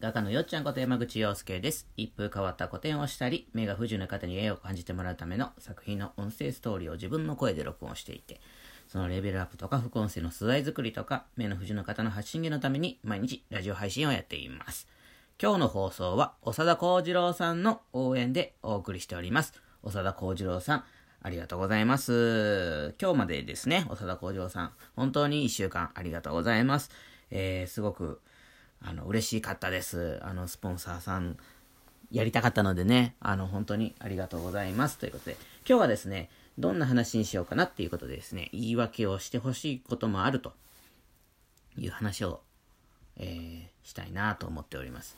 画家のよっちゃんこと山口洋介です。一風変わった古典をしたり、目が不自由な方に絵を感じてもらうための作品の音声ストーリーを自分の声で録音していて、そのレベルアップとか副音声の素材作りとか、目の不自由な方の発信源のために毎日ラジオ配信をやっています。今日の放送は、長田幸次郎さんの応援でお送りしております。長田幸次郎さん、ありがとうございます。今日までですね、長田幸次郎さん、本当に一週間ありがとうございます。えー、すごく、あの、嬉しかったです。あの、スポンサーさん、やりたかったのでね、あの、本当にありがとうございます。ということで、今日はですね、どんな話にしようかなっていうことでですね、言い訳をしてほしいこともあるという話を、えー、したいなと思っております。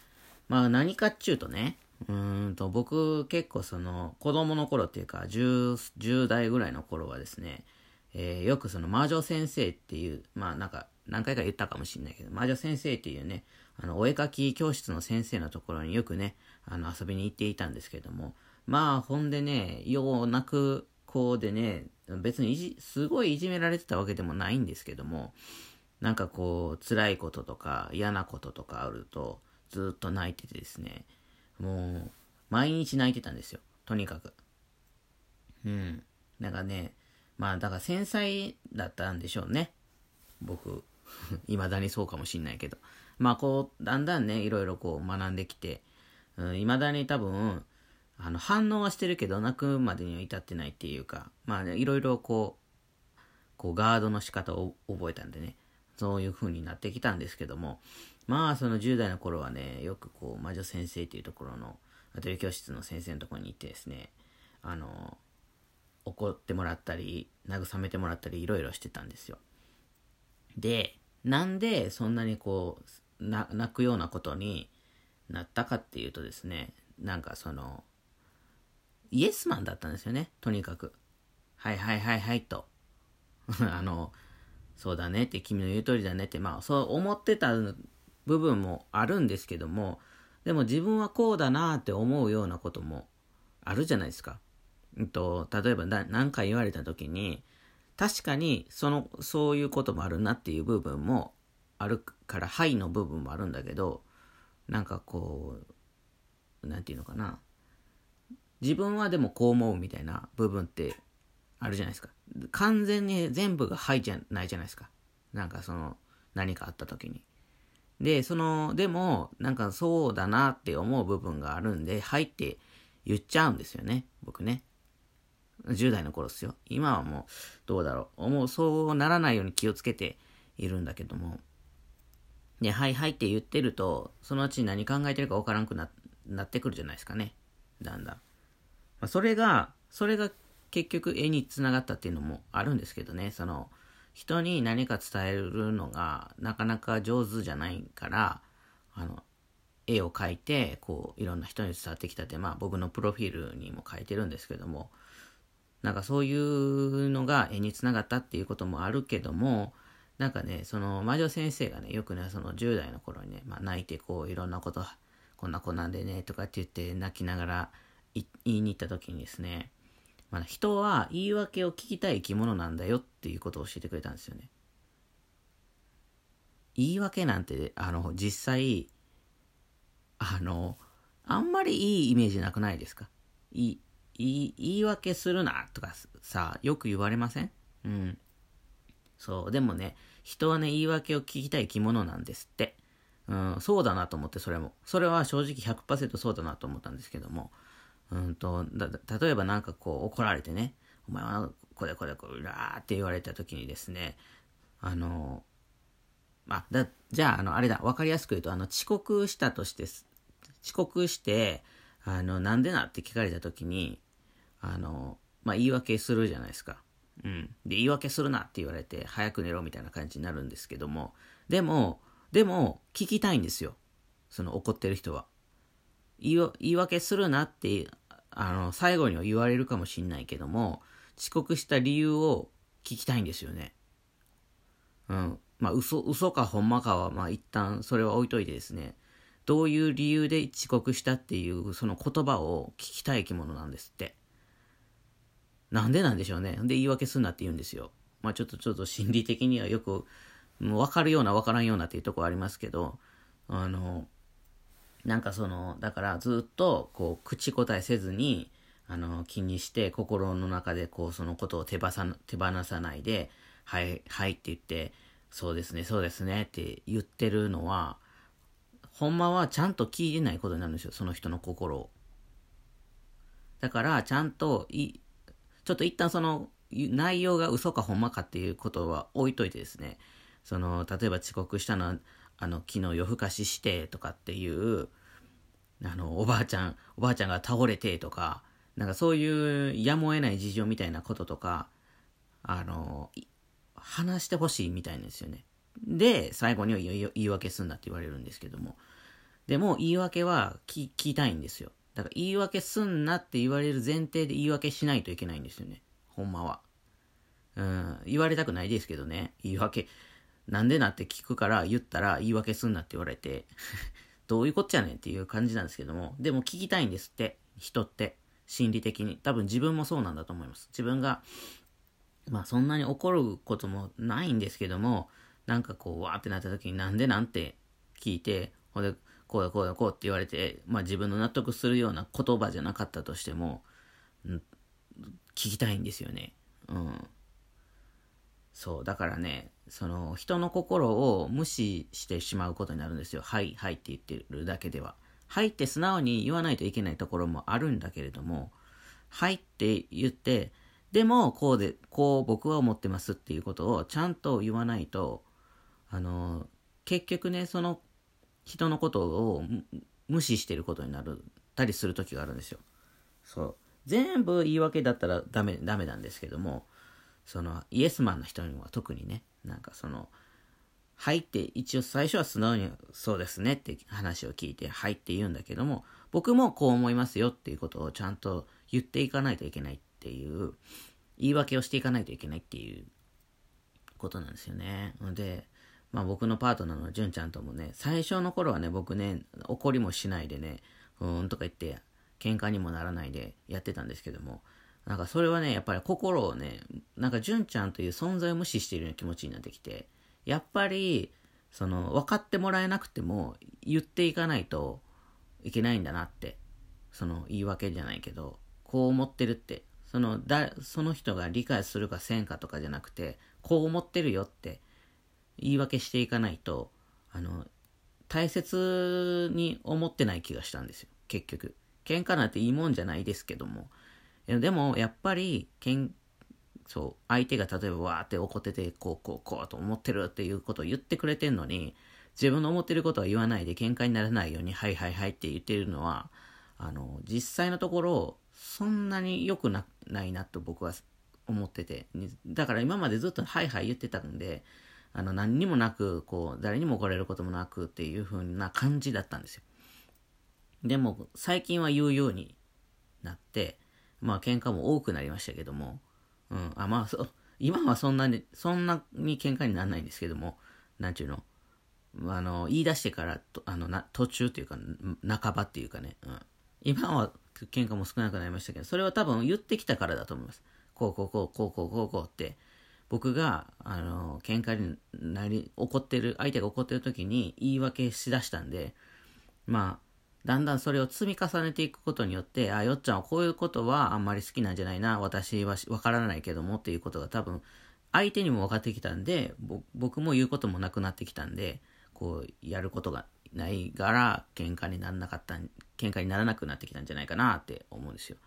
まあ何かっちゅうとね、うんと僕結構その子供の頃っていうか 10, 10代ぐらいの頃はですね、えー、よくその魔女先生っていう、まあなんか何回か言ったかもしれないけど、魔女先生っていうね、あの、お絵描き教室の先生のところによくね、あの、遊びに行っていたんですけども、まあ、ほんでね、よう泣く子でね、別にいじ、すごいいじめられてたわけでもないんですけども、なんかこう、辛いこととか嫌なこととかあると、ずっと泣いててですね、もう、毎日泣いてたんですよ。とにかく。うん。なんかね、まあ、だから繊細だったんでしょうね。僕。未だにそうかもしんないけど。まあこう、だんだんね、いろいろこう学んできて、うん、未だに多分、あの、反応はしてるけど、泣くまでには至ってないっていうか、まあね、いろいろこう、こう、ガードの仕方を覚えたんでね、そういう風になってきたんですけども、まあ、その10代の頃はね、よくこう、魔女先生っていうところの、アトリエ教室の先生のところに行ってですね、あの、怒ってもらったり、慰めてもらったり、いろいろしてたんですよ。で、なんでそんなにこう、泣くようなことになったかっていうとですね、なんかその、イエスマンだったんですよね、とにかく。はいはいはいはいと。あの、そうだねって、君の言う通りだねって、まあそう思ってた部分もあるんですけども、でも自分はこうだなって思うようなこともあるじゃないですか。うんと、例えば何か言われた時に、確かにそのそういうこともあるなっていう部分もあるから「はい」の部分もあるんだけどなんかこう何て言うのかな。自分はでもこう思うみたいな部分ってあるじゃないですか。完全に全部が「はい」じゃないじゃないですか。なんかその何かあった時に。でそのでもなんかそうだなって思う部分があるんで「はい」って言っちゃうんですよね僕ね。10代の頃ですよ。今はもう、どうだろう。もうそうならないように気をつけているんだけども。で、はいはいって言ってると、そのうちに何考えてるかわからんくななってくるじゃないですかね。だんだん。まあ、それが、それが結局絵につながったっていうのもあるんですけどね。その、人に何か伝えるのがなかなか上手じゃないから、あの、絵を描いて、こう、いろんな人に伝わってきたって、まあ僕のプロフィールにも書いてるんですけども、なんかそういうのが絵につながったっていうこともあるけども、なんかね、その魔女先生がね、よくね、その10代の頃にね、まあ泣いてこういろんなこと、こんな子なんでね、とかって言って泣きながら言いに行った時にですね、まあ、人は言い訳を聞きたい生き物なんだよっていうことを教えてくれたんですよね。言い訳なんて、あの、実際、あの、あんまりいいイメージなくないですか？い言い訳するなとかさ、よく言われません？うん。そう。でもね、人はね、言い訳を聞きたい生き物なんですって。うん、そうだなと思って、それも。それは正直100%そうだなと思ったんですけども。うんと、例えばなんかこう怒られてね、お前はこれこれこれ、うらーって言われた時にですね、あの、あ、だ、じゃあ、あの、あれだ、わかりやすく言うと、あの、遅刻したとして、遅刻して、あの、なんでなって聞かれた時に、あの、まあ、言い訳するじゃないですか。うん。で、言い訳するなって言われて、早く寝ろみたいな感じになるんですけども、でも、でも、聞きたいんですよ。その怒ってる人は。言い訳するなって、あの、最後には言われるかもしんないけども、遅刻した理由を聞きたいんですよね。うん。まあ、嘘、嘘かほんまかは、まあ、一旦それは置いといてですね、どういう理由で遅刻したっていうその言葉を聞きたい生き物なんですって。なんでなんでしょうね。で、言い訳すんなって言うんですよ。まあちょっとちょっと心理的にはよく、もう分かるような分からんようなっていうとこありますけど、あの、なんかその、だからずっと、こう、口答えせずに、あの、気にして、心の中で、こう、そのことを手放さ手放さないで、はい、はいって言って、そうですね、そうですねって言ってるのは、ほんまはちゃんと聞いてないことになるんですよ、その人の心を。だから、ちゃんとい、ちょっと一旦その、内容が嘘かほんまかっていうことは置いといてですね、その、例えば遅刻したのは、あの、昨日夜更かししてとかっていう、あの、おばあちゃん、おばあちゃんが倒れてとか、なんかそういうやむを得ない事情みたいなこととか、あの、話してほしいみたいなんですよね。で、最後には言い訳すんなって言われるんですけども。でも、言い訳は聞きたいんですよ。だから言い訳すんなって言われる前提で言い訳しないといけないんですよね。ほんまは。うん、言われたくないですけどね。言い訳、なんでなって聞くから言ったら言い訳すんなって言われて どういうこっちゃねんっていう感じなんですけども、でも聞きたいんですって、人って。心理的に。多分自分もそうなんだと思います。自分が、まあそんなに怒ることもないんですけども、なんかこう、わーってなった時になんでなんて聞いて、ほんで、こうだこうだこうって言われて、まあ自分の納得するような言葉じゃなかったとしても、聞きたいんですよね。うん。そう、だからね、その人の心を無視してしまうことになるんですよ。はい、はいって言ってるだけでは。はいって素直に言わないといけないところもあるんだけれども、はいって言って、でもこうで、こう僕は思ってますっていうことをちゃんと言わないと、あの、結局ね、その人のことを無視してることになるたりする時があるんですよ。そう。全部言い訳だったらダメ、ダメなんですけども、そのイエスマンの人には特にね、なんかその、はいって一応最初は素直にそうですねって話を聞いてはいって言うんだけども僕もこう思いますよっていうことをちゃんと言っていかないといけないっていう言い訳をしていかないといけないっていうことなんですよね。で、まあ僕のパートナーの純ちゃんともね最初の頃はね僕ね怒りもしないでねうーんとか言って喧嘩にもならないでやってたんですけどもなんかそれはねやっぱり心をねなんか純ちゃんという存在を無視しているような気持ちになってきてやっぱり、その、分かってもらえなくても、言っていかないといけないんだなって、その、言い訳じゃないけど、こう思ってるって、その、だ、その人が理解するかせんかとかじゃなくて、こう思ってるよって言い訳していかないと、あの、大切に思ってない気がしたんですよ、結局。喧嘩なんていいもんじゃないですけども。でも、やっぱり、喧そう、相手が例えばわーって怒ってて、こうこうこうと思ってるっていうことを言ってくれてんのに、自分の思ってることは言わないで喧嘩にならないように、はいはいはいって言ってるのは、あの、実際のところ、そんなに良くなないなと僕は思ってて、だから今までずっとはいはい言ってたんで、あの、何にもなく、こう、誰にも怒られることもなくっていう風な感じだったんですよ。でも、最近は言うようになって、まあ喧嘩も多くなりましたけども、うん。あ、まあ、そ今はそんなに、そんなに喧嘩にならないんですけども、なんちゅうの。あの、言い出してから、とあの、な、途中っていうか、半ばっていうかね、うん。今は喧嘩も少なくなりましたけど、それは多分言ってきたからだと思います。こうこうこう、こうこうこうこうって、僕が、あの、喧嘩になり、怒ってる、相手が怒ってる時に言い訳しだしたんで、まあ、だんだんそれを積み重ねていくことによって、あ、よっちゃんはこういうことはあんまり好きなんじゃないな、私はわからないけどもっていうことが多分、相手にも分かってきたんで、僕も言うこともなくなってきたんで、こう、やることがないから、喧嘩にならなかった、喧嘩にならなくなってきたんじゃないかなって思うんですよ。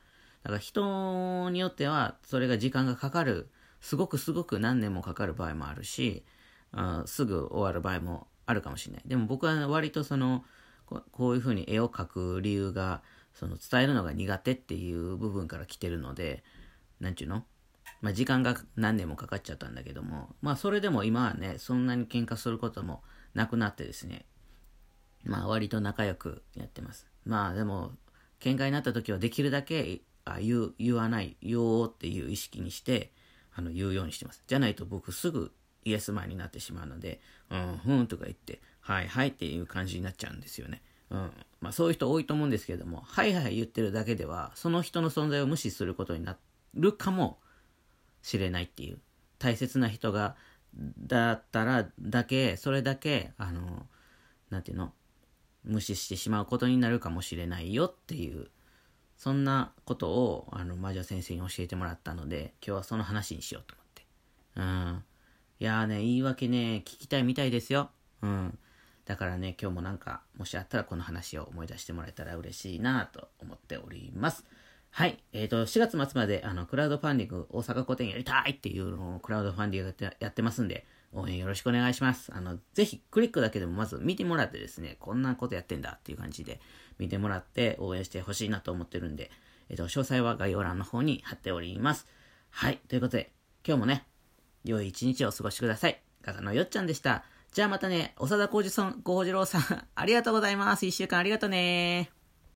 だから人によっては、それが時間がかかる、すごくすごく何年もかかる場合もあるし、あすぐ終わる場合もあるかもしれない。でも僕は割とその、こういうふうに絵を描く理由が、その伝えるのが苦手っていう部分から来てるので、なんちゅうの？まあ時間が何年もかかっちゃったんだけども、まあそれでも今はね、そんなに喧嘩することもなくなってですね、まあ割と仲良くやってます。まあでも、喧嘩になった時はできるだけ、あ言う、言わない、言おうっていう意識にして、あの、言うようにしてます。じゃないと僕すぐイエスマンになってしまうので、うん、ふんとか言って、はいはいっていう感じになっちゃうんですよね。うん。まあそういう人多いと思うんですけれども、はいはい言ってるだけでは、その人の存在を無視することになるかもしれないっていう。大切な人が、だったらだけ、それだけ、あの、なんていうの、無視してしまうことになるかもしれないよっていう、そんなことを、あの、魔女先生に教えてもらったので、今日はその話にしようと思って。うん。いやーね、言い訳ね、聞きたいみたいですよ。うん。だからね、今日もなんか、もしあったらこの話を思い出してもらえたら嬉しいなと思っております。はい。えっ、ー、と、4月末まで、あの、クラウドファンディング大阪古典やりたいっていうのをクラウドファンディングやってやってますんで、応援よろしくお願いします。あの、ぜひクリックだけでもまず見てもらってですね、こんなことやってんだっていう感じで見てもらって応援してほしいなと思ってるんで、えっ、と、詳細は概要欄の方に貼っております。はい。ということで、今日もね、良い一日をお過ごしください。画家のよっちゃんでした。じゃあまたね、長田浩二さん、浩次郎さん、ありがとうございます。一週間ありがとうね